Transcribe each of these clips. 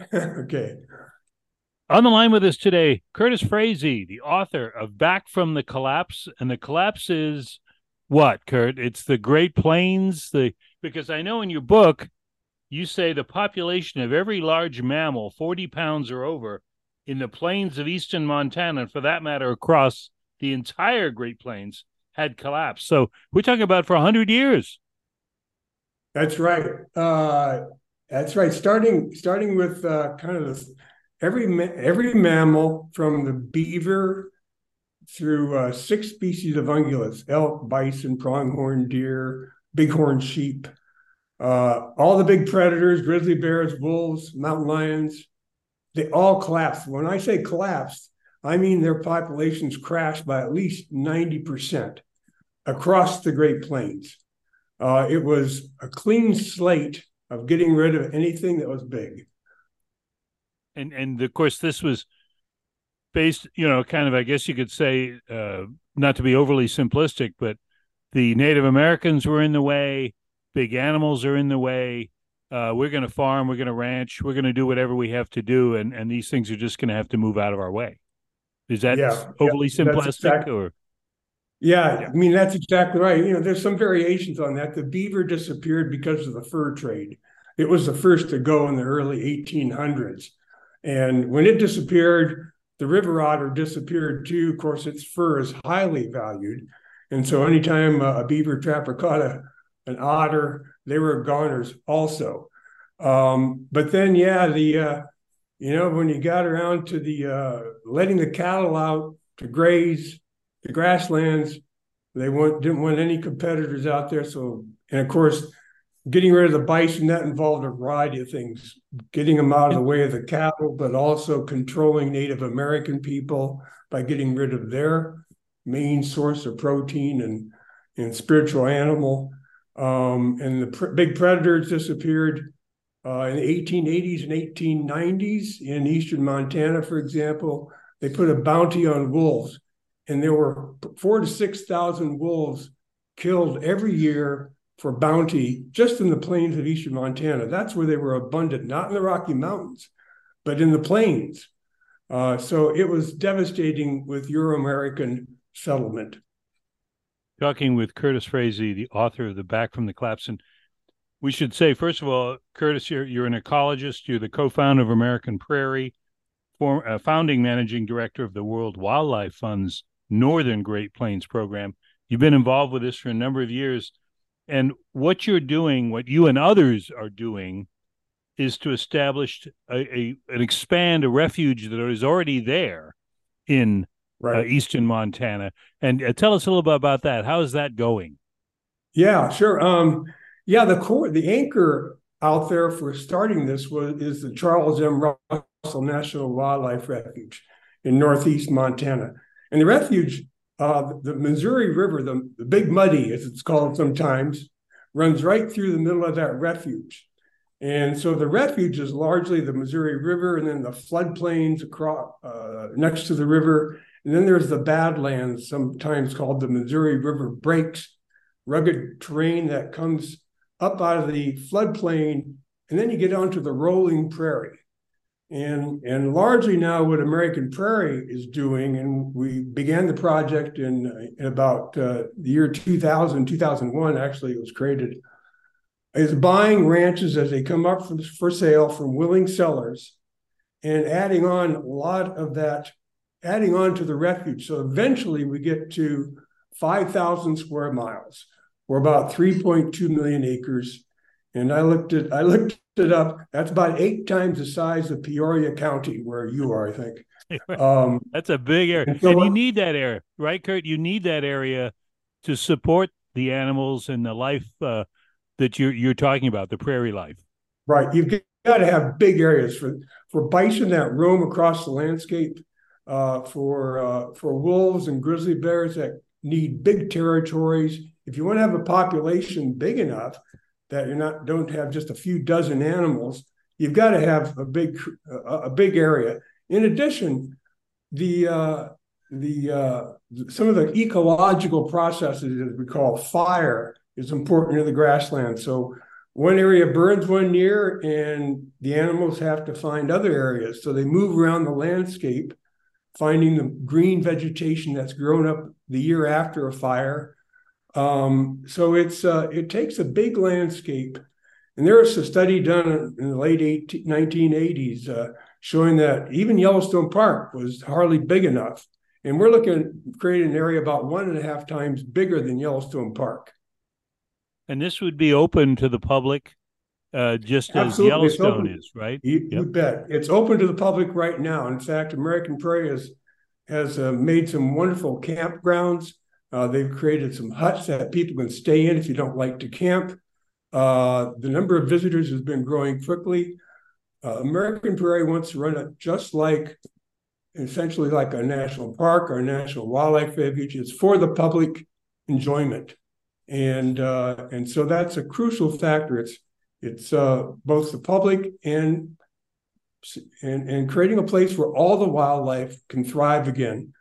okay. On the line with us today, Curtis Freese, the author of Back from the Collapse. And the collapse is what, Kurt? It's the Great Plains, the because I know in your book you say the population of every large mammal, 40 pounds or over, in the plains of eastern Montana, and for that matter, across the entire Great Plains, had collapsed. So we're talking about for 100 years. That's right. Uh, that's right. Starting starting with uh, kind of this, every every mammal from the beaver through uh, six species of ungulates: elk, bison, pronghorn deer, bighorn sheep, uh, all the big predators, grizzly bears, wolves, mountain lions, they all collapsed. When I say collapsed, I mean their populations crashed by at least 90% across the Great Plains. Uh, it was a clean slate of getting rid of anything that was big. And and of course this was based, you know, kind of I guess you could say, uh, not to be overly simplistic, but the Native Americans were in the way big animals are in the way. Uh, we're going to farm, we're going to ranch, we're going to do whatever we have to do, and and these things are just going to have to move out of our way. Is that yeah, overly yeah, simplistic exactly, or? Yeah, I mean that's exactly right. You know, there's some variations on that. The beaver disappeared because of the fur trade. It was the first to go in the early 1800s, and when it disappeared, the river otter disappeared too. Of course, its fur is highly valued, and so anytime a beaver trapper caught a an otter. They were goners also. Um, but then, yeah, the uh, you know when you got around to the uh, letting the cattle out to graze the grasslands, they want, didn't want any competitors out there. So, and of course, getting rid of the bison that involved a variety of things, getting them out of the way of the cattle, but also controlling Native American people by getting rid of their main source of protein and and spiritual animal. Um, and the pr- big predators disappeared uh, in the 1880s and 1890s in eastern Montana, for example. They put a bounty on wolves, and there were four to 6,000 wolves killed every year for bounty just in the plains of eastern Montana. That's where they were abundant, not in the Rocky Mountains, but in the plains. Uh, so it was devastating with Euro American settlement talking with Curtis Freese, the author of the Back from the Collapse. And we should say, first of all, Curtis, you're, you're an ecologist. You're the co-founder of American Prairie, form, uh, founding managing director of the World Wildlife Fund's Northern Great Plains program. You've been involved with this for a number of years. And what you're doing, what you and others are doing, is to establish a, a and expand a refuge that is already there in uh, right. uh, eastern Montana. And uh, tell us a little bit about that. How is that going? Yeah, sure. Um, yeah, the core, the anchor out there for starting this was is the Charles M. Russell National Wildlife Refuge in northeast Montana, and the refuge, uh, the Missouri River, the, the Big Muddy, as it's called sometimes, runs right through the middle of that refuge. And so the refuge is largely the Missouri River and then the floodplains across uh, next to the river and then there's the Badlands, sometimes called the Missouri River Breaks, rugged terrain that comes up out of the floodplain, and then you get onto the rolling prairie. And, and largely now what American Prairie is doing, and we began the project in, in about uh, the year 2000, 2001, actually, it was created, is buying ranches as they come up for, for sale from willing sellers and adding on a lot of that adding on to the refuge. So eventually we get to 5,000 square miles or about 3.2 million acres. And I looked at I looked it up. That's about eight times the size of Peoria County, where you are, I think. Um, That's a big area, and, so and you need that area, right, Kurt? You need that area to support the animals and the life uh, that you're you're talking about, the prairie life. Right. You've got to have big areas for for bison that roam across the landscape uh, for uh, for wolves and grizzly bears that need big territories. If you want to have a population big enough that you're not don't have just a few dozen animals, you've got to have a big a big area. In addition, the uh, the uh, some of the ecological processes that we call fire is important in the grassland. So one area burns one year and the animals have to find other areas. So they move around the landscape, finding the green vegetation that's grown up the year after a fire. Um, so it's uh, it takes a big landscape. And there was a study done in the late 18, 1980s uh, showing that even Yellowstone Park was hardly big enough. And we're looking at creating an area about one and a half times bigger than Yellowstone Park. And this would be open to the public, uh, just Absolutely. as Yellowstone is, right? You, yep. you, bet. It's open to the public right now. In fact, American Prairie has has uh, made some wonderful campgrounds. Uh, they've created some huts that people can stay in if you don't like to camp. Uh, the number of visitors has been growing quickly. Uh, American Prairie wants to run it just like, essentially like a national park or a national wildlife refuge. It's for the public enjoyment and uh, and so that's a crucial factor. It's it's uh, both the public and and and creating a place where all the wildlife can thrive again.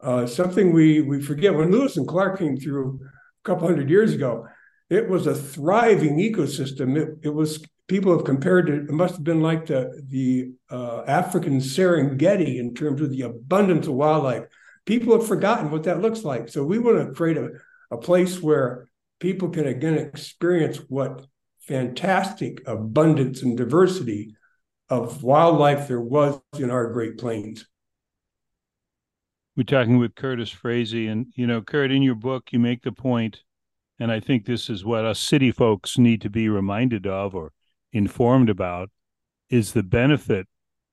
Uh, something we we forget when Lewis and Clark came through a couple hundred years ago. It was a thriving ecosystem. It, it was people have compared it. It must have been like the the uh, African Serengeti in terms of the abundance of wildlife. People have forgotten what that looks like. So we want to create a a place where people can again experience what fantastic abundance and diversity of wildlife there was in our Great Plains. We're talking with Curtis Freese, and you know, Kurt, in your book, you make the point, and I think this is what us city folks need to be reminded of or informed about, is the benefit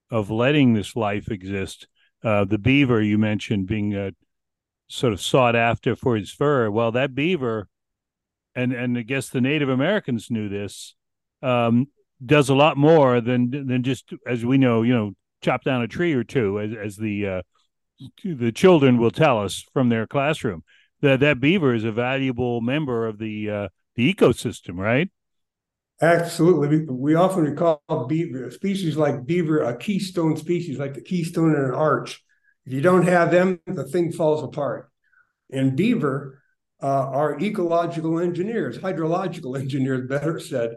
of letting this life exist. Uh, the beaver you mentioned being uh, sort of sought after for his fur. Well, that beaver and and I guess the Native Americans knew this, um, does a lot more than than just as we know, you know, chop down a tree or two, as as the uh, the children will tell us from their classroom. That that beaver is a valuable member of the uh, the ecosystem, right? Absolutely. We, often recall beaver species like beaver a keystone species, like the keystone in an arch. If you don't have them, the thing falls apart. And beaver uh, are ecological engineers, hydrological engineers, better said,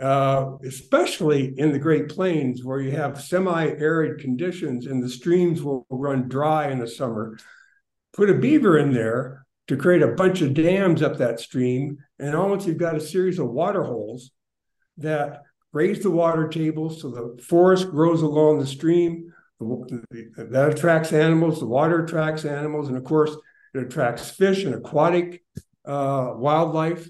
uh, especially in the Great Plains where you have semi arid conditions and the streams will run dry in the summer. Put a beaver in there to create a bunch of dams up that stream, and almost you've got a series of water holes that raise the water table so the forest grows along the stream. That attracts animals, the water attracts animals, and of course, it attracts fish and aquatic uh, wildlife.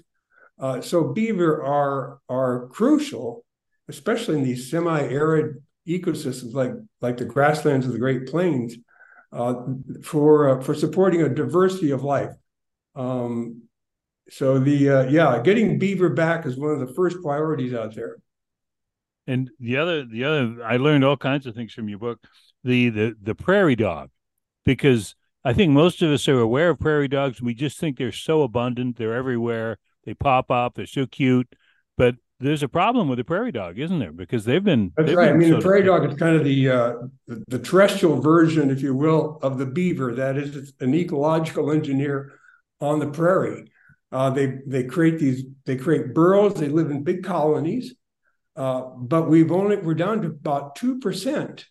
Uh, so beaver are are crucial, especially in these semi-arid ecosystems like like the grasslands of the Great Plains, uh, for uh, for supporting a diversity of life. Um, so the uh, yeah, getting beaver back is one of the first priorities out there. And the other the other I learned all kinds of things from your book. The the the prairie dog, because I think most of us are aware of prairie dogs. We just think they're so abundant, they're everywhere, they pop up, they're so cute. But there's a problem with the prairie dog, isn't there? Because they've been. That's they've right. Been I mean, the prairie dog is kind of the, uh, the, the terrestrial version, if you will, of the beaver. That is, it's an ecological engineer on the prairie. Uh, they they create these they create burrows. They live in big colonies, uh, but we've only we're down to about two percent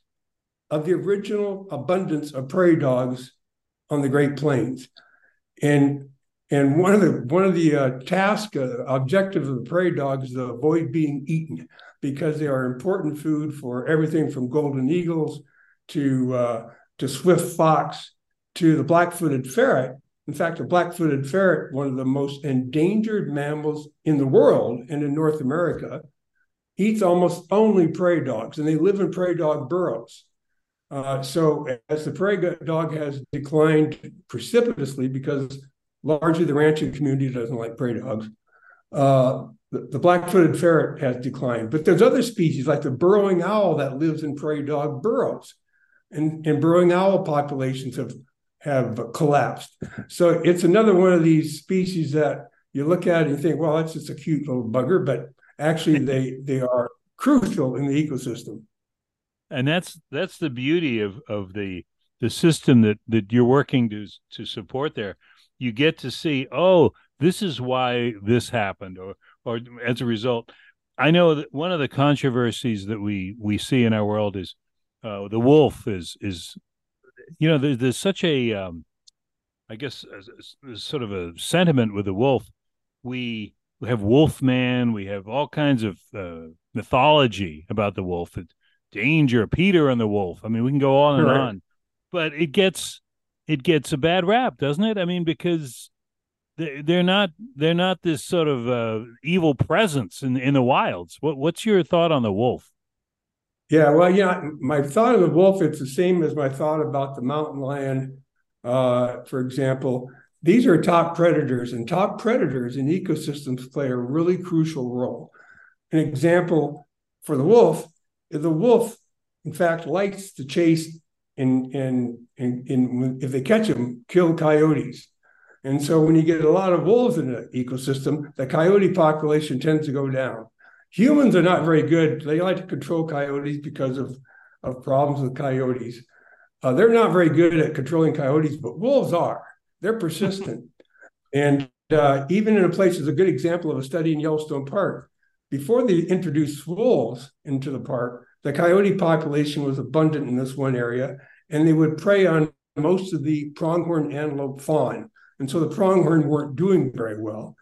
of the original abundance of prairie dogs on the Great Plains. And and one of the one of the uh, task uh, objectives of the prairie dog is to avoid being eaten because they are important food for everything from golden eagles to uh, to swift fox to the black-footed ferret. In fact, the black-footed ferret, one of the most endangered mammals in the world and in North America, eats almost only prairie dogs, and they live in prairie dog burrows. Uh, so as the prairie dog has declined precipitously because largely the ranching community doesn't like prairie dogs, uh, the, the black-footed ferret has declined. But there's other species like the burrowing owl that lives in prairie dog burrows, and, and burrowing owl populations have have collapsed. So it's another one of these species that you look at and you think, well, that's just a cute little bugger, but actually they they are crucial in the ecosystem and that's that's the beauty of of the the system that that you're working to to support there you get to see oh this is why this happened or or as a result I know that one of the controversies that we we see in our world is uh, the wolf is is you know there's, there's such a um, I guess there's sort of a sentiment with the wolf. We we have Wolfman, we have all kinds of uh, mythology about the wolf. It's danger, Peter and the wolf. I mean, we can go on and right. on, but it gets it gets a bad rap, doesn't it? I mean, because they're not they're not this sort of uh, evil presence in in the wilds. What what's your thought on the wolf? Yeah, well, yeah, my thought of the wolf it's the same as my thought about the mountain lion. Uh, for example, these are top predators, and top predators in ecosystems play a really crucial role. An example for the wolf, the wolf, in fact, likes to chase and and and, and if they catch them, kill coyotes. And so when you get a lot of wolves in the ecosystem, the coyote population tends to go down. Humans are not very good. They like to control coyotes because of, of problems with coyotes. Uh, they're not very good at controlling coyotes, but wolves are. They're persistent. and uh, even in a place, is a good example of a study in Yellowstone Park. Before they introduced wolves into the park, the coyote population was abundant in this one area, and they would prey on most of the pronghorn antelope fawn. And so the pronghorn weren't doing very well.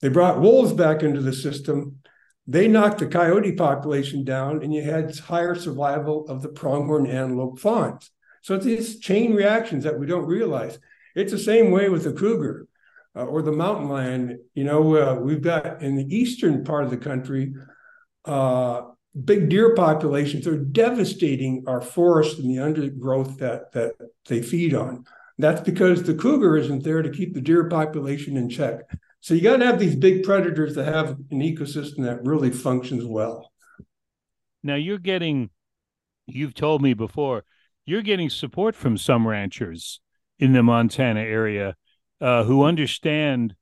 They brought wolves back into the system. They knocked the coyote population down, and you had higher survival of the pronghorn antelope fawns. So it's these chain reactions that we don't realize. It's the same way with the cougar uh, or the mountain lion. You know, uh, we've got in the eastern part of the country, uh, big deer populations are devastating our forests and the undergrowth that that they feed on. That's because the cougar isn't there to keep the deer population in check. So you got to have these big predators that have an ecosystem that really functions well. Now you're getting, you've told me before, you're getting support from some ranchers in the Montana area uh, who understand.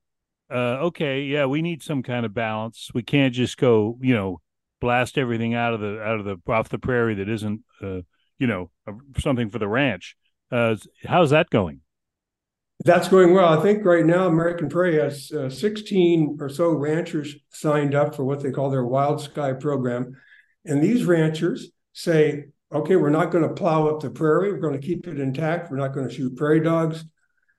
Uh, okay, yeah, we need some kind of balance. We can't just go, you know, blast everything out of the out of the off the prairie that isn't, uh, you know, something for the ranch. Uh, how's that going? That's going well. I think right now American Prairie has uh, 16 or so ranchers signed up for what they call their Wild Sky program. And these ranchers say, okay, we're not going to plow up the prairie. We're going to keep it intact. We're not going to shoot prairie dogs.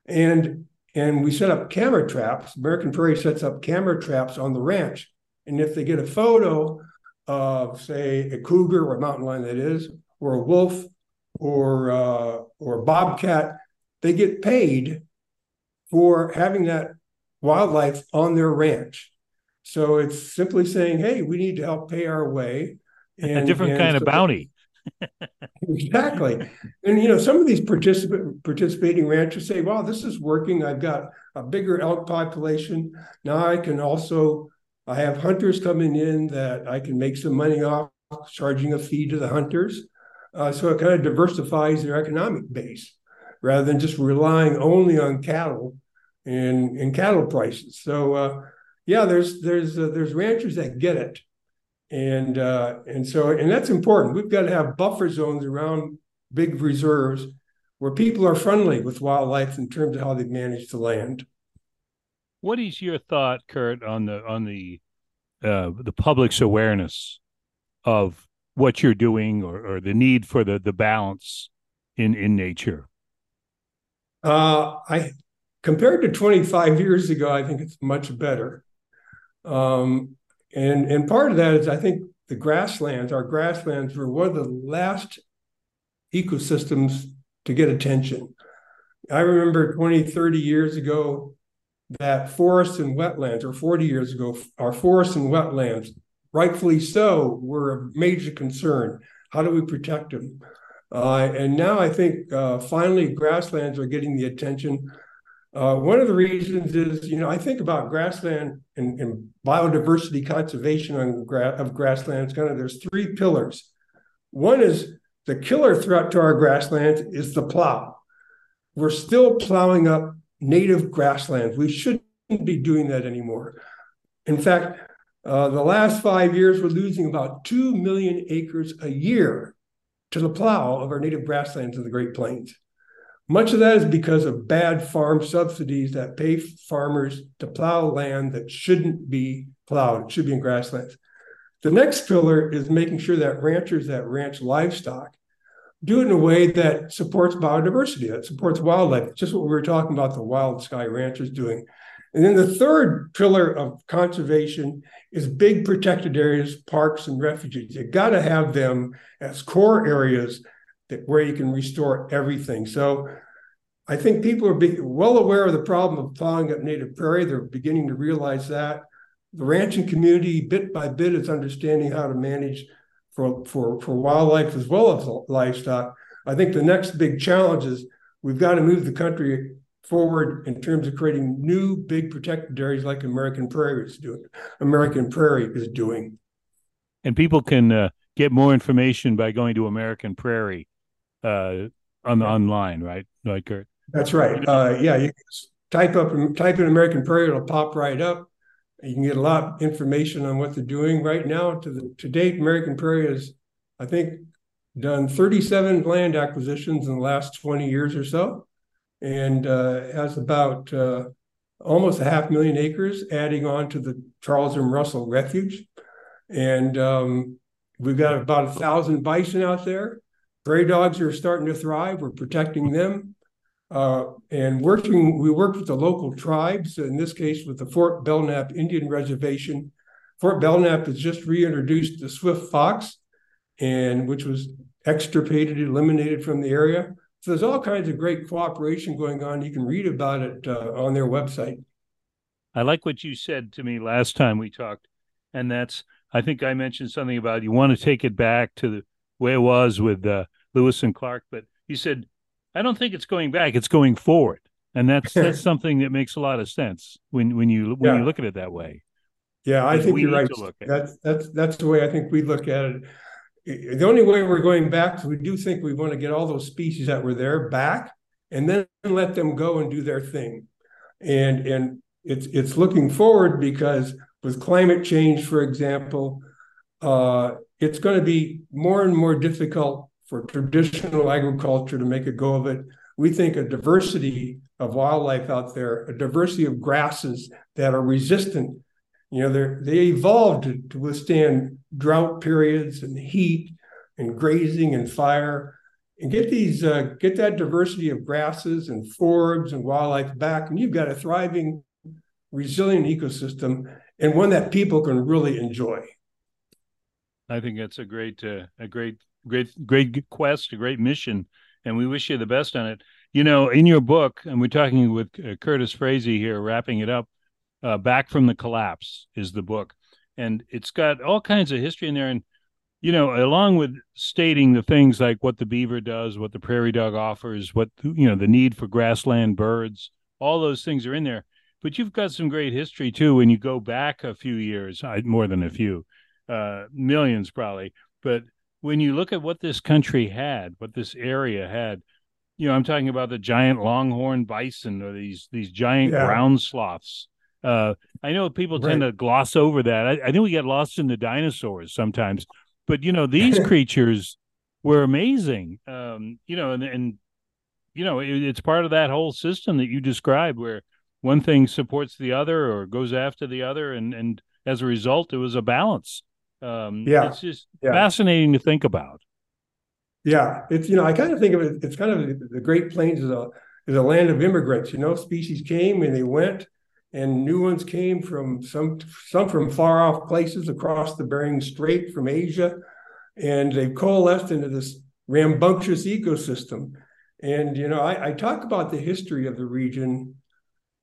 And and we set up camera traps. American Prairie sets up camera traps on the ranch. And if they get a photo of, say, a cougar or a mountain lion that is, or a wolf or uh, or bobcat, they get paid for having that wildlife on their ranch. So it's simply saying, "Hey, we need to help pay our way." And, a different and kind so, of bounty. exactly, and you know, some of these particip- participating ranchers say, "Well, this is working. I've got a bigger elk population now. I can also I have hunters coming in that I can make some money off, charging a fee to the hunters." Uh, so it kind of diversifies their economic base rather than just relying only on cattle and, and cattle prices. So uh, yeah, there's there's uh, there's ranchers that get it, and uh, and so and that's important. We've got to have buffer zones around big reserves where people are friendly with wildlife in terms of how they manage the land. What is your thought, Kurt, on the on the uh, the public's awareness of what you're doing or, or the need for the the balance in in nature? Uh, I compared to 25 years ago, I think it's much better. Um, and and part of that is I think the grasslands, our grasslands, were one of the last ecosystems to get attention. I remember 20, 30 years ago that forests and wetlands, or 40 years ago, our forests and wetlands rightfully so, were a major concern. How do we protect them? Uh, and now I think uh, finally grasslands are getting the attention. Uh, one of the reasons is, you know, I think about grassland and, and biodiversity conservation on gra- of grasslands. Kind of, there's three pillars. One is the killer threat to our grasslands is the plow. We're still plowing up native grasslands. We shouldn't be doing that anymore. In fact, uh, the last five years, we're losing about 2 million acres a year to the plow of our native grasslands in the Great Plains. Much of that is because of bad farm subsidies that pay farmers to plow land that shouldn't be plowed, it should be in grasslands. The next pillar is making sure that ranchers that ranch livestock do it in a way that supports biodiversity, that supports wildlife, just what we were talking about the wild sky ranchers doing. And then the third pillar of conservation is big protected areas, parks, and refuges. You got to have them as core areas that where you can restore everything. So I think people are well aware of the problem of plowing up native prairie. They're beginning to realize that. The ranching community, bit by bit, is understanding how to manage for, for, for wildlife as well as livestock. I think the next big challenge is we've got to move the country forward in terms of creating new big protected areas like American Prairie is doing. American Prairie is doing. And people can uh, get more information by going to American Prairie uh, on the online, right? Like Kurt. That's right. Uh, yeah, you type up type in American Prairie, it'll pop right up. You can get a lot of information on what they're doing right now. To the to date, American Prairie has, I think, done 37 land acquisitions in the last 20 years or so, and uh, has about uh, almost a half million acres, adding on to the Charles M. Russell Refuge, and um, we've got about a thousand bison out there. Prairie dogs are starting to thrive. We're protecting them. Uh, and working, we worked with the local tribes, in this case with the Fort Belknap Indian Reservation. Fort Belknap has just reintroduced the swift fox, and which was extirpated, eliminated from the area. So there's all kinds of great cooperation going on. You can read about it uh, on their website. I like what you said to me last time we talked, and that's I think I mentioned something about you want to take it back to the way it was with uh, Lewis and Clark, but you said I don't think it's going back; it's going forward, and that's that's something that makes a lot of sense when when you when yeah. you look at it that way. Yeah, I think you're right. That's that's that's the way I think we look at it. The only way we're going back is we do think we want to get all those species that were there back, and then let them go and do their thing. And and it's it's looking forward because with climate change, for example, uh, it's going to be more and more difficult for traditional agriculture to make a go of it. We think a diversity of wildlife out there, a diversity of grasses that are resistant. You know, they they evolved to, to withstand drought periods and heat and grazing and fire, and get these uh, get that diversity of grasses and forbs and wildlife back, and you've got a thriving, resilient ecosystem and one that people can really enjoy. I think that's a great uh, a great great great quest, a great mission, and we wish you the best on it. You know, in your book, and we're talking with uh, Curtis Freese here, wrapping it up. Uh, Back from the Collapse is the book, and it's got all kinds of history in there. And you know, along with stating the things like what the beaver does, what the prairie dog offers, what you know, the need for grassland birds, all those things are in there. But you've got some great history too when you go back a few years, more than a few, uh, millions probably. But when you look at what this country had, what this area had, you know, I'm talking about the giant longhorn bison or these these giant yeah. ground sloths. Uh, I know people right. tend to gloss over that. I, I think we get lost in the dinosaurs sometimes, but you know, these creatures were amazing. Um, you know, and, and you know, it, it's part of that whole system that you described, where one thing supports the other or goes after the other, and and as a result, it was a balance. Um, yeah, it's just yeah. fascinating to think about. Yeah, it's you know I kind of think of it. It's kind of the Great Plains is a is a land of immigrants. You know, species came and they went, and new ones came from some some from far off places across the Bering Strait from Asia, and they've coalesced into this rambunctious ecosystem. And you know, I, I talk about the history of the region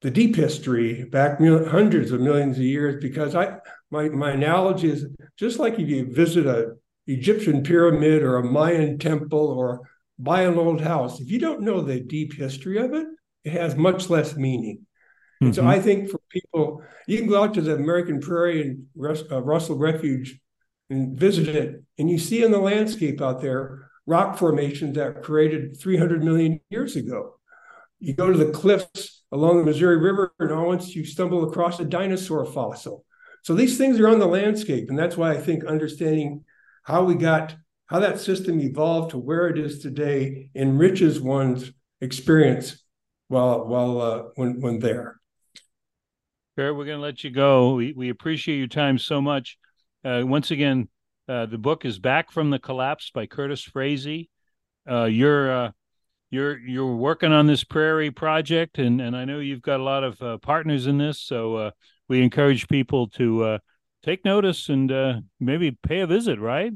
the deep history back hundreds of millions of years because I my my analogy is just like if you visit a Egyptian pyramid or a Mayan temple or buy an old house, if you don't know the deep history of it, it has much less meaning. Mm-hmm. And so. I think for people, you can go out to the American Prairie and uh, Russell Refuge and visit it, and you see in the landscape out there rock formations that created 300 million years ago. You go to the cliffs along the Missouri River, and all once you stumble across a dinosaur fossil. So these things are on the landscape, and that's why I think understanding how we got how that system evolved to where it is today enriches one's experience while while uh, when when there. Barrett, we're going to let you go. We we appreciate your time so much. Uh, once again, uh, the book is Back from the Collapse by Curtis Freese. Uh, you're uh, you're you're working on this prairie project, and and I know you've got a lot of uh, partners in this. So uh, we encourage people to uh, take notice and uh, maybe pay a visit. Right?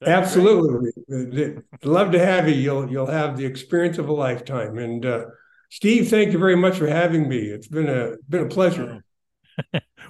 That's Absolutely, great. love to have you. You'll you'll have the experience of a lifetime. And uh, Steve, thank you very much for having me. It's been a been a pleasure.